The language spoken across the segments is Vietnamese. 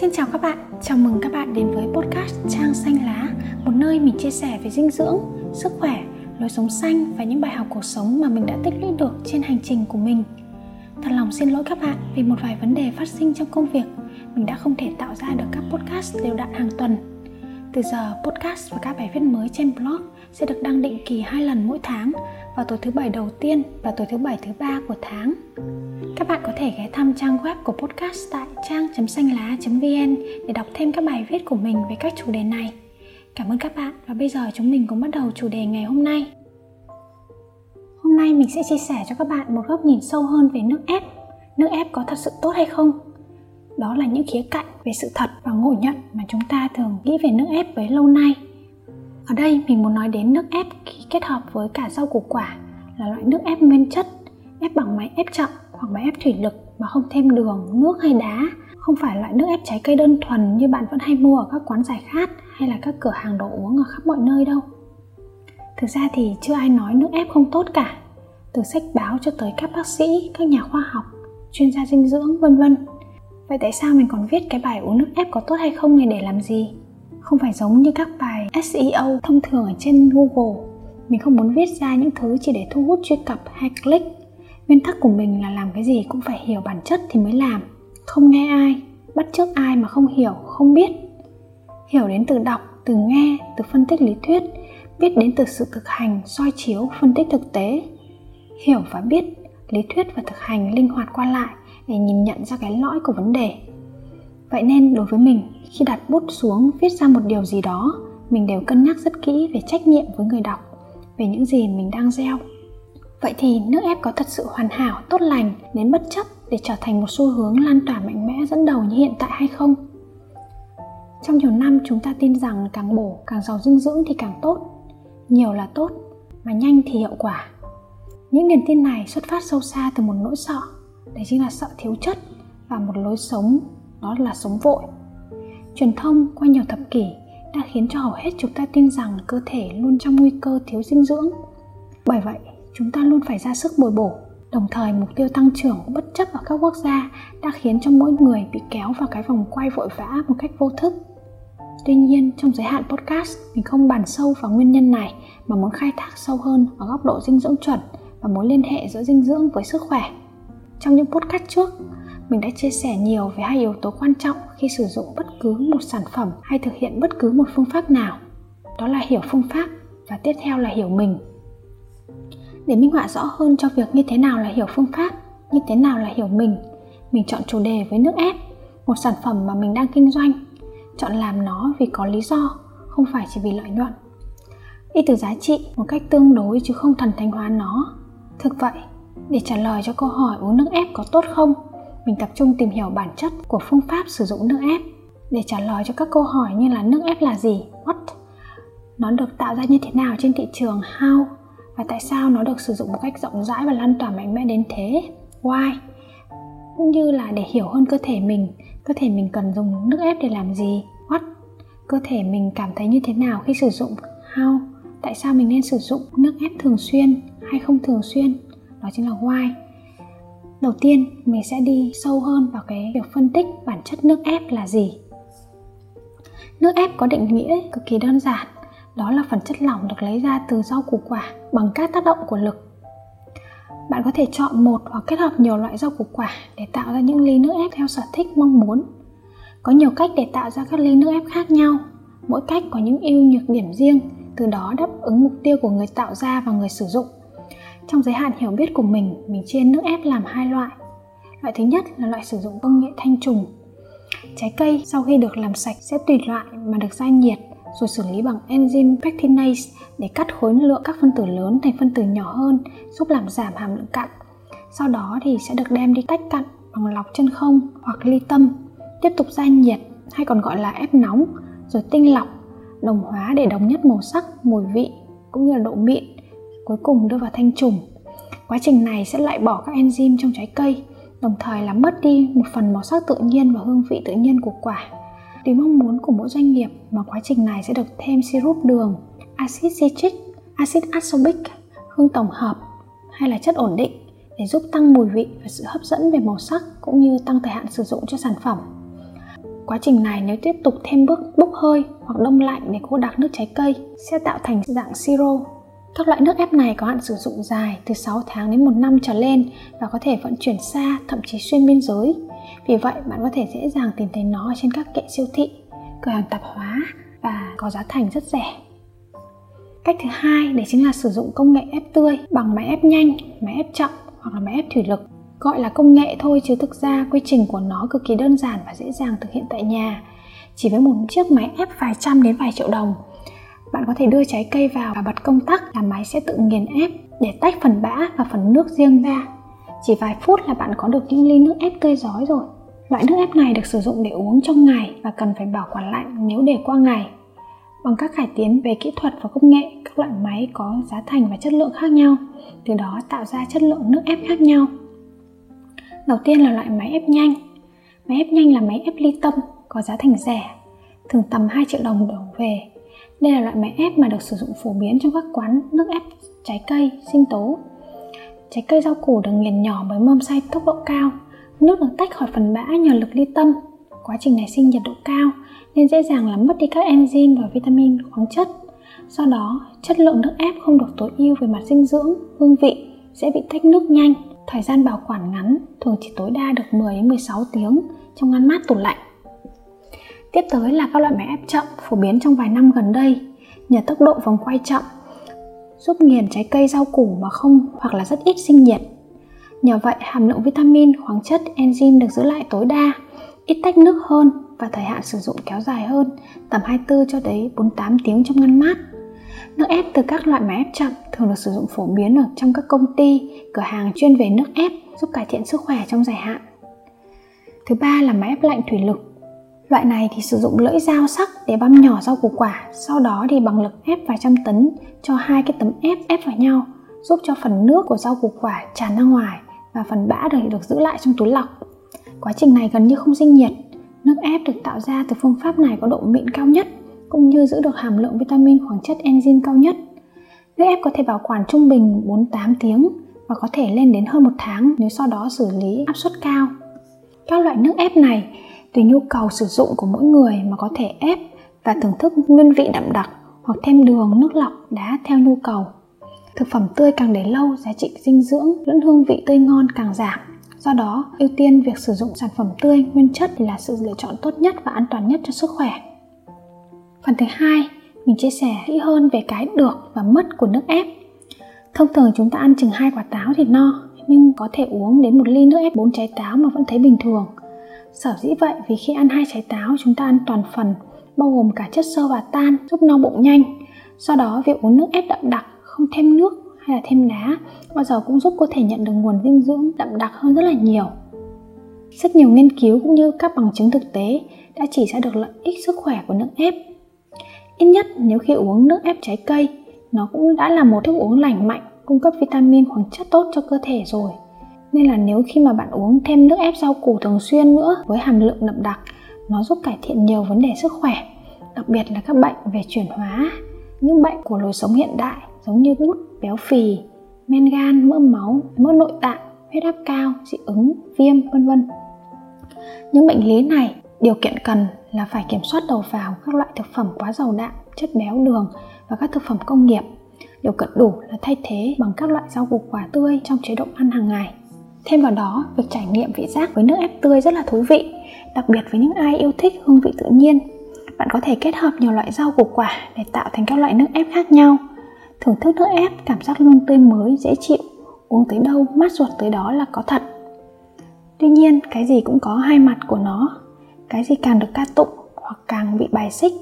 Xin chào các bạn, chào mừng các bạn đến với podcast Trang Xanh Lá Một nơi mình chia sẻ về dinh dưỡng, sức khỏe, lối sống xanh và những bài học cuộc sống mà mình đã tích lũy được trên hành trình của mình. Thật lòng xin lỗi các bạn vì một vài vấn đề phát sinh trong công việc. Mình đã không thể tạo ra được các podcast đều đặn hàng tuần. Từ giờ, podcast và các bài viết mới trên blog sẽ được đăng định kỳ hai lần mỗi tháng vào tối thứ bảy đầu tiên và tối thứ bảy thứ ba của tháng. Các bạn có thể ghé thăm trang web của podcast tại trang.xanh lá.vn để đọc thêm các bài viết của mình về các chủ đề này. Cảm ơn các bạn và bây giờ chúng mình cùng bắt đầu chủ đề ngày hôm nay. Hôm nay mình sẽ chia sẻ cho các bạn một góc nhìn sâu hơn về nước ép. Nước ép có thật sự tốt hay không? Đó là những khía cạnh về sự thật và ngộ nhận mà chúng ta thường nghĩ về nước ép với lâu nay. Ở đây mình muốn nói đến nước ép khi kết hợp với cả rau củ quả là loại nước ép nguyên chất, ép bằng máy ép chậm hoặc máy ép thủy lực mà không thêm đường, nước hay đá không phải loại nước ép trái cây đơn thuần như bạn vẫn hay mua ở các quán giải khát hay là các cửa hàng đồ uống ở khắp mọi nơi đâu. Thực ra thì chưa ai nói nước ép không tốt cả. Từ sách báo cho tới các bác sĩ, các nhà khoa học, chuyên gia dinh dưỡng vân vân. Vậy tại sao mình còn viết cái bài uống nước ép có tốt hay không này để làm gì? Không phải giống như các bài SEO thông thường ở trên Google. Mình không muốn viết ra những thứ chỉ để thu hút truy cập hay click. Nguyên tắc của mình là làm cái gì cũng phải hiểu bản chất thì mới làm không nghe ai, bắt chước ai mà không hiểu, không biết hiểu đến từ đọc, từ nghe, từ phân tích lý thuyết, biết đến từ sự thực hành, soi chiếu, phân tích thực tế hiểu và biết, lý thuyết và thực hành linh hoạt qua lại để nhìn nhận ra cái lõi của vấn đề vậy nên đối với mình, khi đặt bút xuống viết ra một điều gì đó, mình đều cân nhắc rất kỹ về trách nhiệm với người đọc, về những gì mình đang gieo. Vậy thì nước ép có thật sự hoàn hảo, tốt lành, đến bất chấp để trở thành một xu hướng lan tỏa mạnh mẽ dẫn đầu như hiện tại hay không? Trong nhiều năm, chúng ta tin rằng càng bổ, càng giàu dinh dưỡng thì càng tốt. Nhiều là tốt, mà nhanh thì hiệu quả. Những niềm tin này xuất phát sâu xa từ một nỗi sợ, đấy chính là sợ thiếu chất và một lối sống đó là sống vội. Truyền thông qua nhiều thập kỷ đã khiến cho hầu hết chúng ta tin rằng cơ thể luôn trong nguy cơ thiếu dinh dưỡng. Bởi vậy, chúng ta luôn phải ra sức bồi bổ, đồng thời mục tiêu tăng trưởng bất chấp ở các quốc gia đã khiến cho mỗi người bị kéo vào cái vòng quay vội vã một cách vô thức. Tuy nhiên, trong giới hạn podcast, mình không bàn sâu vào nguyên nhân này mà muốn khai thác sâu hơn ở góc độ dinh dưỡng chuẩn và mối liên hệ giữa dinh dưỡng với sức khỏe. Trong những podcast trước mình đã chia sẻ nhiều về hai yếu tố quan trọng khi sử dụng bất cứ một sản phẩm hay thực hiện bất cứ một phương pháp nào. Đó là hiểu phương pháp và tiếp theo là hiểu mình. Để minh họa rõ hơn cho việc như thế nào là hiểu phương pháp, như thế nào là hiểu mình mình chọn chủ đề với nước ép, một sản phẩm mà mình đang kinh doanh. Chọn làm nó vì có lý do, không phải chỉ vì lợi nhuận. Đi từ giá trị một cách tương đối chứ không thần thánh hóa nó. Thực vậy, để trả lời cho câu hỏi uống nước ép có tốt không? Mình tập trung tìm hiểu bản chất của phương pháp sử dụng nước ép. Để trả lời cho các câu hỏi như là nước ép là gì, what? Nó được tạo ra như thế nào trên thị trường, how? Và tại sao nó được sử dụng một cách rộng rãi và lan tỏa mạnh mẽ đến thế? Why? Cũng như là để hiểu hơn cơ thể mình, cơ thể mình cần dùng nước ép để làm gì, what? Cơ thể mình cảm thấy như thế nào khi sử dụng, how? Tại sao mình nên sử dụng nước ép thường xuyên hay không thường xuyên? Đó chính là why đầu tiên, mình sẽ đi sâu hơn vào cái việc phân tích bản chất nước ép là gì. Nước ép có định nghĩa cực kỳ đơn giản, đó là phần chất lỏng được lấy ra từ rau củ quả bằng các tác động của lực. Bạn có thể chọn một hoặc kết hợp nhiều loại rau củ quả để tạo ra những ly nước ép theo sở thích mong muốn. Có nhiều cách để tạo ra các ly nước ép khác nhau. Mỗi cách có những ưu nhược điểm riêng, từ đó đáp ứng mục tiêu của người tạo ra và người sử dụng trong giới hạn hiểu biết của mình mình chia nước ép làm hai loại. Loại thứ nhất là loại sử dụng công nghệ thanh trùng. Trái cây sau khi được làm sạch sẽ tùy loại mà được gia nhiệt rồi xử lý bằng enzyme pectinase để cắt khối lượng các phân tử lớn thành phân tử nhỏ hơn, giúp làm giảm hàm lượng cặn. Sau đó thì sẽ được đem đi tách cặn bằng lọc chân không hoặc ly tâm, tiếp tục gia nhiệt hay còn gọi là ép nóng, rồi tinh lọc, đồng hóa để đồng nhất màu sắc, mùi vị cũng như là độ mịn, cuối cùng đưa vào thanh trùng. Quá trình này sẽ loại bỏ các enzyme trong trái cây, đồng thời làm mất đi một phần màu sắc tự nhiên và hương vị tự nhiên của quả Tùy mong muốn của mỗi doanh nghiệp mà quá trình này sẽ được thêm sirup đường, axit citric, axit ascorbic, hương tổng hợp hay là chất ổn định để giúp tăng mùi vị và sự hấp dẫn về màu sắc cũng như tăng thời hạn sử dụng cho sản phẩm. Quá trình này nếu tiếp tục thêm bước bốc hơi hoặc đông lạnh để cô đặc nước trái cây sẽ tạo thành dạng siro. Các loại nước ép này có hạn sử dụng dài từ 6 tháng đến 1 năm trở lên và có thể vận chuyển xa, thậm chí xuyên biên giới. Vì vậy, bạn có thể dễ dàng tìm thấy nó trên các kệ siêu thị, cửa hàng tạp hóa và có giá thành rất rẻ. Cách thứ hai đấy chính là sử dụng công nghệ ép tươi bằng máy ép nhanh, máy ép chậm hoặc là máy ép thủy lực. Gọi là công nghệ thôi chứ thực ra quy trình của nó cực kỳ đơn giản và dễ dàng thực hiện tại nhà. Chỉ với một chiếc máy ép vài trăm đến vài triệu đồng, bạn có thể đưa trái cây vào và bật công tắc là máy sẽ tự nghiền ép để tách phần bã và phần nước riêng ra. Chỉ vài phút là bạn có được những ly nước ép tươi giói rồi. Loại nước ép này được sử dụng để uống trong ngày và cần phải bảo quản lạnh nếu để qua ngày bằng các cải tiến về kỹ thuật và công nghệ, các loại máy có giá thành và chất lượng khác nhau, từ đó tạo ra chất lượng nước ép khác nhau đầu tiên là loại máy ép nhanh máy ép nhanh là máy ép ly tâm, có giá thành rẻ, thường tầm 2 triệu đồng đổ về đây là loại máy ép mà được sử dụng phổ biến trong các quán nước ép trái cây sinh tố trái cây rau củ được nghiền nhỏ với mâm xay tốc độ cao nước được tách khỏi phần bã nhờ lực ly tâm quá trình này sinh nhiệt độ cao nên dễ dàng làm mất đi các enzyme và vitamin khoáng chất. Do đó, chất lượng nước ép không được tối ưu về mặt dinh dưỡng, hương vị sẽ bị tách nước nhanh, thời gian bảo quản ngắn, thường chỉ tối đa được 10 đến 16 tiếng trong ngăn mát tủ lạnh. Tiếp tới là các loại máy ép chậm phổ biến trong vài năm gần đây nhờ tốc độ vòng quay chậm giúp nghiền trái cây rau củ mà không hoặc là rất ít sinh nhiệt. Nhờ vậy hàm lượng vitamin, khoáng chất, enzyme được giữ lại tối đa, ít tách nước hơn và thời hạn sử dụng kéo dài hơn, tầm 24 cho tới 48 tiếng trong ngăn mát. Nước ép từ các loại máy ép chậm thường được sử dụng phổ biến ở trong các công ty, cửa hàng chuyên về nước ép giúp cải thiện sức khỏe trong dài hạn. Thứ ba là máy ép lạnh thủy lực. Loại này thì sử dụng lưỡi dao sắc để băm nhỏ rau củ quả, sau đó thì bằng lực ép vài trăm tấn cho hai cái tấm ép ép vào nhau, giúp cho phần nước của rau củ quả tràn ra ngoài và phần bã được được giữ lại trong túi lọc. Quá trình này gần như không sinh nhiệt Nước ép được tạo ra từ phương pháp này có độ mịn cao nhất cũng như giữ được hàm lượng vitamin khoáng chất enzyme cao nhất. Nước ép có thể bảo quản trung bình 48 tiếng và có thể lên đến hơn một tháng nếu sau đó xử lý áp suất cao. Các loại nước ép này tùy nhu cầu sử dụng của mỗi người mà có thể ép và thưởng thức nguyên vị đậm đặc hoặc thêm đường, nước lọc, đá theo nhu cầu. Thực phẩm tươi càng để lâu, giá trị dinh dưỡng lẫn hương vị tươi ngon càng giảm. Do đó, ưu tiên việc sử dụng sản phẩm tươi, nguyên chất là sự lựa chọn tốt nhất và an toàn nhất cho sức khỏe. Phần thứ hai, mình chia sẻ kỹ hơn về cái được và mất của nước ép. Thông thường chúng ta ăn chừng hai quả táo thì no, nhưng có thể uống đến một ly nước ép bốn trái táo mà vẫn thấy bình thường. Sở dĩ vậy vì khi ăn hai trái táo chúng ta ăn toàn phần, bao gồm cả chất xơ và tan giúp no bụng nhanh. Do đó việc uống nước ép đậm đặc, không thêm nước hay là thêm đá bao giờ cũng giúp cơ thể nhận được nguồn dinh dưỡng đậm đặc hơn rất là nhiều. Rất nhiều nghiên cứu cũng như các bằng chứng thực tế đã chỉ ra được lợi ích sức khỏe của nước ép. Ít nhất nếu khi uống nước ép trái cây nó cũng đã là một thức uống lành mạnh cung cấp vitamin khoáng chất tốt cho cơ thể rồi nên là nếu khi mà bạn uống thêm nước ép rau củ thường xuyên nữa với hàm lượng đậm đặc, nó giúp cải thiện nhiều vấn đề sức khỏe, đặc biệt là các bệnh về chuyển hóa. Những bệnh của lối sống hiện đại giống như gút, béo phì, men gan, mỡ máu, mỡ nội tạng, huyết áp cao, dị ứng, viêm, vân vân. Những bệnh lý này, điều kiện cần là phải kiểm soát đầu vào các loại thực phẩm quá giàu đạm, chất béo đường và các thực phẩm công nghiệp. Điều cần đủ là thay thế bằng các loại rau củ quả tươi trong chế độ ăn hàng ngày thêm vào đó, việc trải nghiệm vị giác với nước ép tươi rất là thú vị, đặc biệt với những ai yêu thích hương vị tự nhiên. Bạn có thể kết hợp nhiều loại rau củ quả để tạo thành các loại nước ép khác nhau. Thưởng thức nước ép, cảm giác luôn tươi mới, dễ chịu, uống tới đâu, mát ruột tới đó là có thật. Tuy nhiên, cái gì cũng có hai mặt của nó. Cái gì càng được ca tụng hoặc càng bị bài xích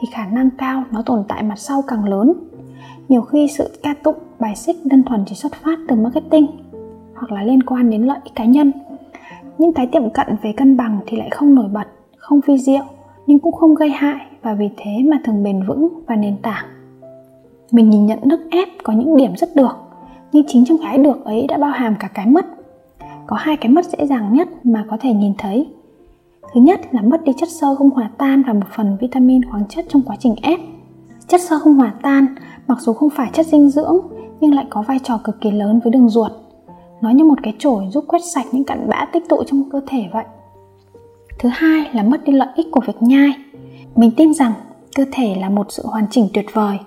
thì khả năng cao nó tồn tại mặt sau càng lớn. Nhiều khi sự ca tụng, bài xích đơn thuần chỉ xuất phát từ marketing hoặc là liên quan đến lợi ích cá nhân. Những cái tiệm cận về cân bằng thì lại không nổi bật, không phi diệu, nhưng cũng không gây hại và vì thế mà thường bền vững và nền tảng. Mình nhìn nhận nước ép có những điểm rất được, nhưng chính trong cái được ấy đã bao hàm cả cái mất. Có hai cái mất dễ dàng nhất mà có thể nhìn thấy. Thứ nhất là mất đi chất xơ không hòa tan và một phần vitamin khoáng chất trong quá trình ép. Chất xơ không hòa tan, mặc dù không phải chất dinh dưỡng, nhưng lại có vai trò cực kỳ lớn với đường ruột nó như một cái chổi giúp quét sạch những cặn bã tích tụ trong cơ thể vậy. Thứ hai là mất đi lợi ích của việc nhai. Mình tin rằng cơ thể là một sự hoàn chỉnh tuyệt vời.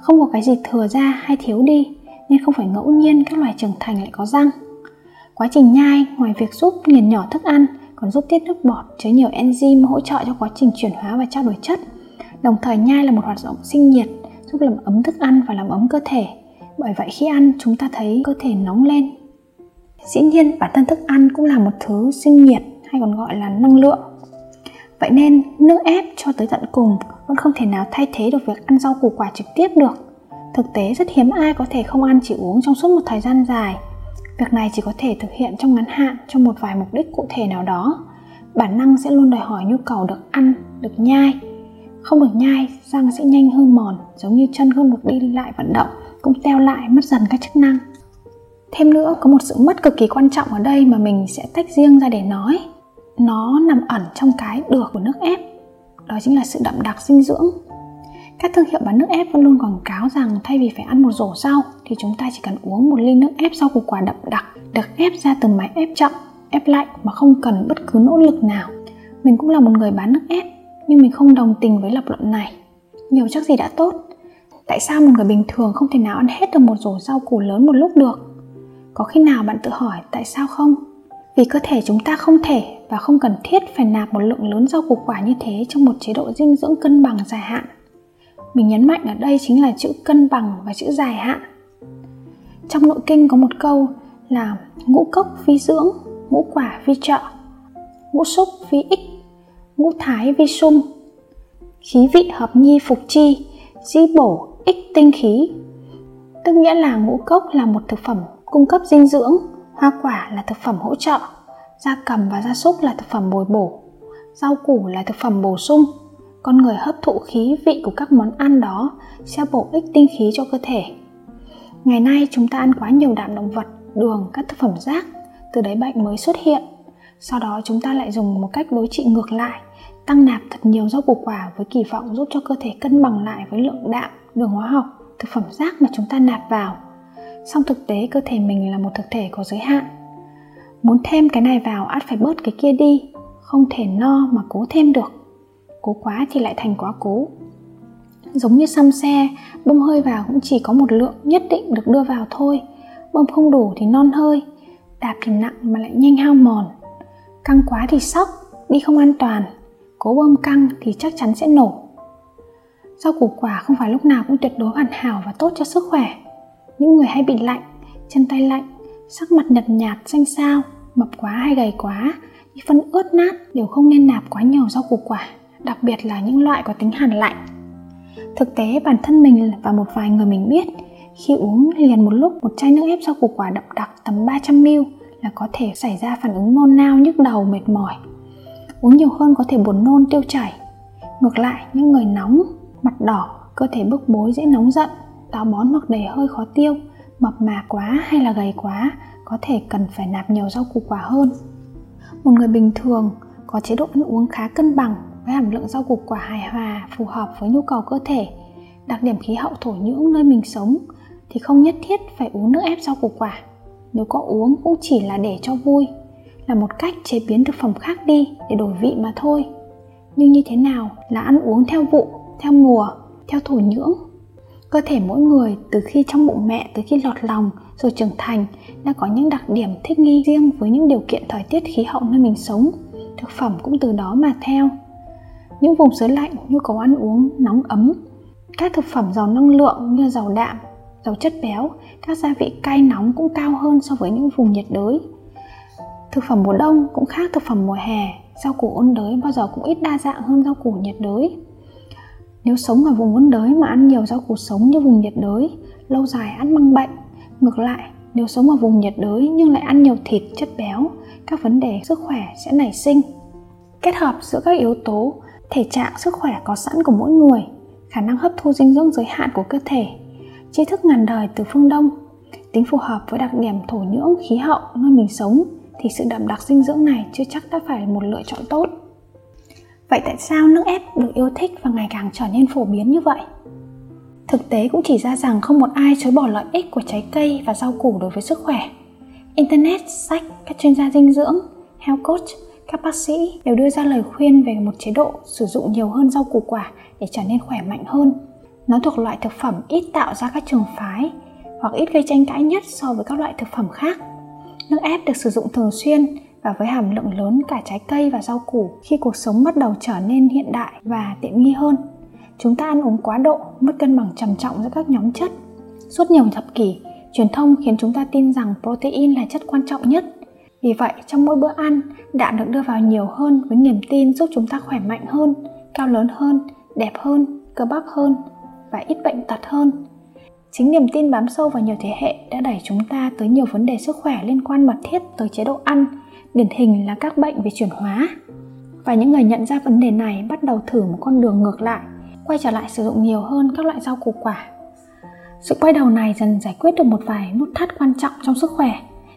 Không có cái gì thừa ra hay thiếu đi, nên không phải ngẫu nhiên các loài trưởng thành lại có răng. Quá trình nhai ngoài việc giúp nghiền nhỏ thức ăn, còn giúp tiết nước bọt, chứa nhiều enzyme hỗ trợ cho quá trình chuyển hóa và trao đổi chất. Đồng thời nhai là một hoạt động sinh nhiệt, giúp làm ấm thức ăn và làm ấm cơ thể. Bởi vậy khi ăn, chúng ta thấy cơ thể nóng lên dĩ nhiên, bản thân thức ăn cũng là một thứ sinh nhiệt hay còn gọi là năng lượng. Vậy nên, nước ép cho tới tận cùng vẫn không thể nào thay thế được việc ăn rau củ quả trực tiếp được. Thực tế, rất hiếm ai có thể không ăn chỉ uống trong suốt một thời gian dài. Việc này chỉ có thể thực hiện trong ngắn hạn, cho một vài mục đích cụ thể nào đó. Bản năng sẽ luôn đòi hỏi nhu cầu được ăn, được nhai. Không được nhai, răng sẽ nhanh hư mòn, giống như chân không được đi lại vận động, cũng teo lại, mất dần các chức năng thêm nữa, có một sự mất cực kỳ quan trọng ở đây mà mình sẽ tách riêng ra để nói. Nó nằm ẩn trong cái được của nước ép. Đó chính là sự đậm đặc dinh dưỡng. Các thương hiệu bán nước ép vẫn luôn quảng cáo rằng thay vì phải ăn một rổ rau, thì chúng ta chỉ cần uống một ly nước ép rau củ quả đậm đặc, được ép ra từ máy ép chậm, ép lạnh mà không cần bất cứ nỗ lực nào. Mình cũng là một người bán nước ép, nhưng mình không đồng tình với lập luận này. Nhiều chắc gì đã tốt. Tại sao một người bình thường không thể nào ăn hết được một rổ rau củ lớn một lúc được? Có khi nào bạn tự hỏi tại sao không? Vì cơ thể chúng ta không thể và không cần thiết phải nạp một lượng lớn rau củ quả như thế trong một chế độ dinh dưỡng cân bằng dài hạn. Mình nhấn mạnh ở đây chính là chữ cân bằng và chữ dài hạn. Trong nội kinh có một câu là ngũ cốc vi dưỡng, ngũ quả vi trợ, ngũ xúc vi ích, ngũ thái vi sung. Khí vị hợp nhi phục chi, di bổ ích tinh khí. Tức nghĩa là ngũ cốc là một thực phẩm cung cấp dinh dưỡng, hoa quả là thực phẩm hỗ trợ, da cầm và gia súc là thực phẩm bồi bổ, rau củ là thực phẩm bổ sung. Con người hấp thụ khí vị của các món ăn đó sẽ bổ ích tinh khí cho cơ thể. Ngày nay chúng ta ăn quá nhiều đạm động vật, đường, các thực phẩm rác, từ đấy bệnh mới xuất hiện. Sau đó chúng ta lại dùng một cách đối trị ngược lại, tăng nạp thật nhiều rau củ quả với kỳ vọng giúp cho cơ thể cân bằng lại với lượng đạm, đường hóa học, thực phẩm rác mà chúng ta nạp vào song thực tế cơ thể mình là một thực thể có giới hạn. Muốn thêm cái này vào ắt phải bớt cái kia đi. Không thể no mà cố thêm được. Cố quá thì lại thành quá cố. Giống như xăm xe, bơm hơi vào cũng chỉ có một lượng nhất định được đưa vào thôi. Bơm không đủ thì non hơi. Đạp thì nặng mà lại nhanh hao mòn. Căng quá thì sóc đi không an toàn. Cố bơm căng thì chắc chắn sẽ nổ. Rau củ quả không phải lúc nào cũng tuyệt đối hoàn hảo và tốt cho sức khỏe những người hay bị lạnh, chân tay lạnh, sắc mặt nhợt nhạt, xanh xao, mập quá hay gầy quá đi phân ướt nát đều không nên nạp quá nhiều rau củ quả, đặc biệt là những loại có tính hàn lạnh. Thực tế, bản thân mình và một vài người mình biết, khi uống liền một lúc một chai nước ép rau củ quả đậm đặc tầm 300ml là có thể xảy ra phản ứng nôn nao nhức đầu, mệt mỏi. Uống nhiều hơn có thể buồn nôn, tiêu chảy. Ngược lại, những người nóng, mặt đỏ, cơ thể bức bối dễ nóng giận táo bón hoặc đầy hơi khó tiêu, mập mạp quá hay là gầy quá, có thể cần phải nạp nhiều rau củ quả hơn. Một người bình thường có chế độ ăn uống khá cân bằng với hàm lượng rau củ quả hài hòa, phù hợp với nhu cầu cơ thể. Đặc điểm khí hậu thổ nhưỡng nơi mình sống thì không nhất thiết phải uống nước ép rau củ quả. Nếu có uống cũng chỉ là để cho vui, là một cách chế biến thực phẩm khác đi để đổi vị mà thôi. Nhưng như thế nào là ăn uống theo vụ, theo mùa, theo thổ nhưỡng? Cơ thể mỗi người từ khi trong bụng mẹ tới khi lọt lòng rồi trưởng thành đã có những đặc điểm thích nghi riêng với những điều kiện thời tiết khí hậu nơi mình sống, thực phẩm cũng từ đó mà theo. Những vùng xứ lạnh nhu cầu ăn uống, nóng ấm, các thực phẩm giàu năng lượng như giàu đạm giàu chất béo, các gia vị cay nóng cũng cao hơn so với những vùng nhiệt đới. Thực phẩm mùa đông cũng khác thực phẩm mùa hè, rau củ ôn đới bao giờ cũng ít đa dạng hơn rau củ nhiệt đới nếu sống ở vùng đới mà ăn nhiều rau củ sống như vùng nhiệt đới, lâu dài ăn mang bệnh. Ngược lại, nếu sống ở vùng nhiệt đới nhưng lại ăn nhiều thịt, chất béo, các vấn đề sức khỏe sẽ nảy sinh. Kết hợp giữa các yếu tố, thể trạng sức khỏe có sẵn của mỗi người, khả năng hấp thu dinh dưỡng giới hạn của cơ thể, tri thức ngàn đời từ phương đông, tính phù hợp với đặc điểm thổ nhưỡng, khí hậu, nơi mình sống, thì sự đậm đặc dinh dưỡng này chưa chắc đã phải là một lựa chọn tốt vậy tại sao nước ép được yêu thích và ngày càng trở nên phổ biến như vậy thực tế cũng chỉ ra rằng không một ai chối bỏ lợi ích của trái cây và rau củ đối với sức khỏe internet, sách, các chuyên gia dinh dưỡng, health coach, các bác sĩ đều đưa ra lời khuyên về một chế độ sử dụng nhiều hơn rau củ quả để trở nên khỏe mạnh hơn. Nó thuộc loại thực phẩm ít tạo ra các trường phái hoặc ít gây tranh cãi nhất so với các loại thực phẩm khác. Nước ép được sử dụng thường xuyên và với hàm lượng lớn cả trái cây và rau củ khi cuộc sống bắt đầu trở nên hiện đại và tiện nghi hơn. Chúng ta ăn uống quá độ, mất cân bằng trầm trọng giữa các nhóm chất. Suốt nhiều thập kỷ, truyền thông khiến chúng ta tin rằng protein là chất quan trọng nhất. Vì vậy, trong mỗi bữa ăn, đạm được đưa vào nhiều hơn với niềm tin giúp chúng ta khỏe mạnh hơn, cao lớn hơn, đẹp hơn, cơ bắp hơn và ít bệnh tật hơn. Chính niềm tin bám sâu vào nhiều thế hệ đã đẩy chúng ta tới nhiều vấn đề sức khỏe liên quan mật thiết tới chế độ ăn, điển hình là các bệnh về chuyển hóa. Và những người nhận ra vấn đề này bắt đầu thử một con đường ngược lại, quay trở lại sử dụng nhiều hơn các loại rau củ quả. Sự quay đầu này dần giải quyết được một vài nút thắt quan trọng trong sức khỏe,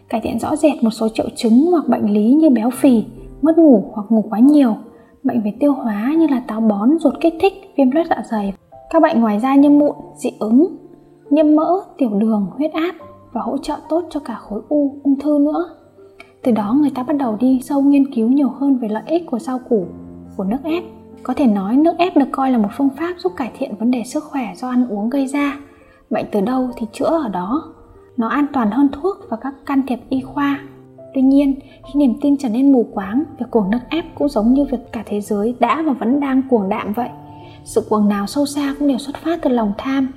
cải thiện rõ rệt một số triệu chứng hoặc bệnh lý như béo phì, mất ngủ hoặc ngủ quá nhiều, bệnh về tiêu hóa như là táo bón, ruột kích thích, viêm loét dạ dày, các bệnh ngoài da như mụn, dị ứng, nhiễm mỡ, tiểu đường, huyết áp và hỗ trợ tốt cho cả khối u, ung thư nữa. Từ đó người ta bắt đầu đi sâu nghiên cứu nhiều hơn về lợi ích của rau củ, của nước ép. Có thể nói nước ép được coi là một phương pháp giúp cải thiện vấn đề sức khỏe do ăn uống gây ra. Bệnh từ đâu thì chữa ở đó. Nó an toàn hơn thuốc và các can thiệp y khoa. Tuy nhiên, khi niềm tin trở nên mù quáng, việc cuồng nước ép cũng giống như việc cả thế giới đã và vẫn đang cuồng đạm vậy. Sự cuồng nào sâu xa cũng đều xuất phát từ lòng tham.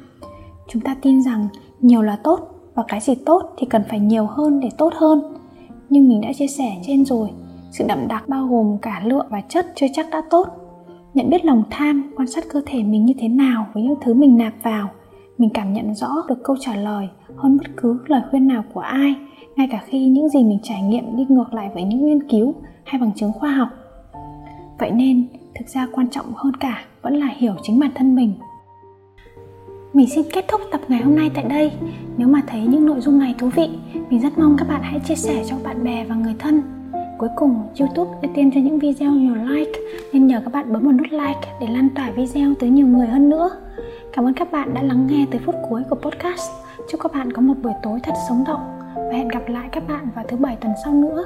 Chúng ta tin rằng nhiều là tốt và cái gì tốt thì cần phải nhiều hơn để tốt hơn nhưng mình đã chia sẻ trên rồi. Sự đậm đặc bao gồm cả lượng và chất chưa chắc đã tốt. Nhận biết lòng tham, quan sát cơ thể mình như thế nào với những thứ mình nạp vào. Mình cảm nhận rõ được câu trả lời hơn bất cứ lời khuyên nào của ai, ngay cả khi những gì mình trải nghiệm đi ngược lại với những nghiên cứu hay bằng chứng khoa học. Vậy nên, thực ra quan trọng hơn cả vẫn là hiểu chính bản thân mình mình xin kết thúc tập ngày hôm nay tại đây. Nếu mà thấy những nội dung này thú vị, mình rất mong các bạn hãy chia sẻ cho bạn bè và người thân. Cuối cùng, YouTube ưu tiên cho những video nhiều like nên nhờ các bạn bấm vào nút like để lan tỏa video tới nhiều người hơn nữa. Cảm ơn các bạn đã lắng nghe tới phút cuối của podcast. Chúc các bạn có một buổi tối thật sống động và hẹn gặp lại các bạn vào thứ bảy tuần sau nữa.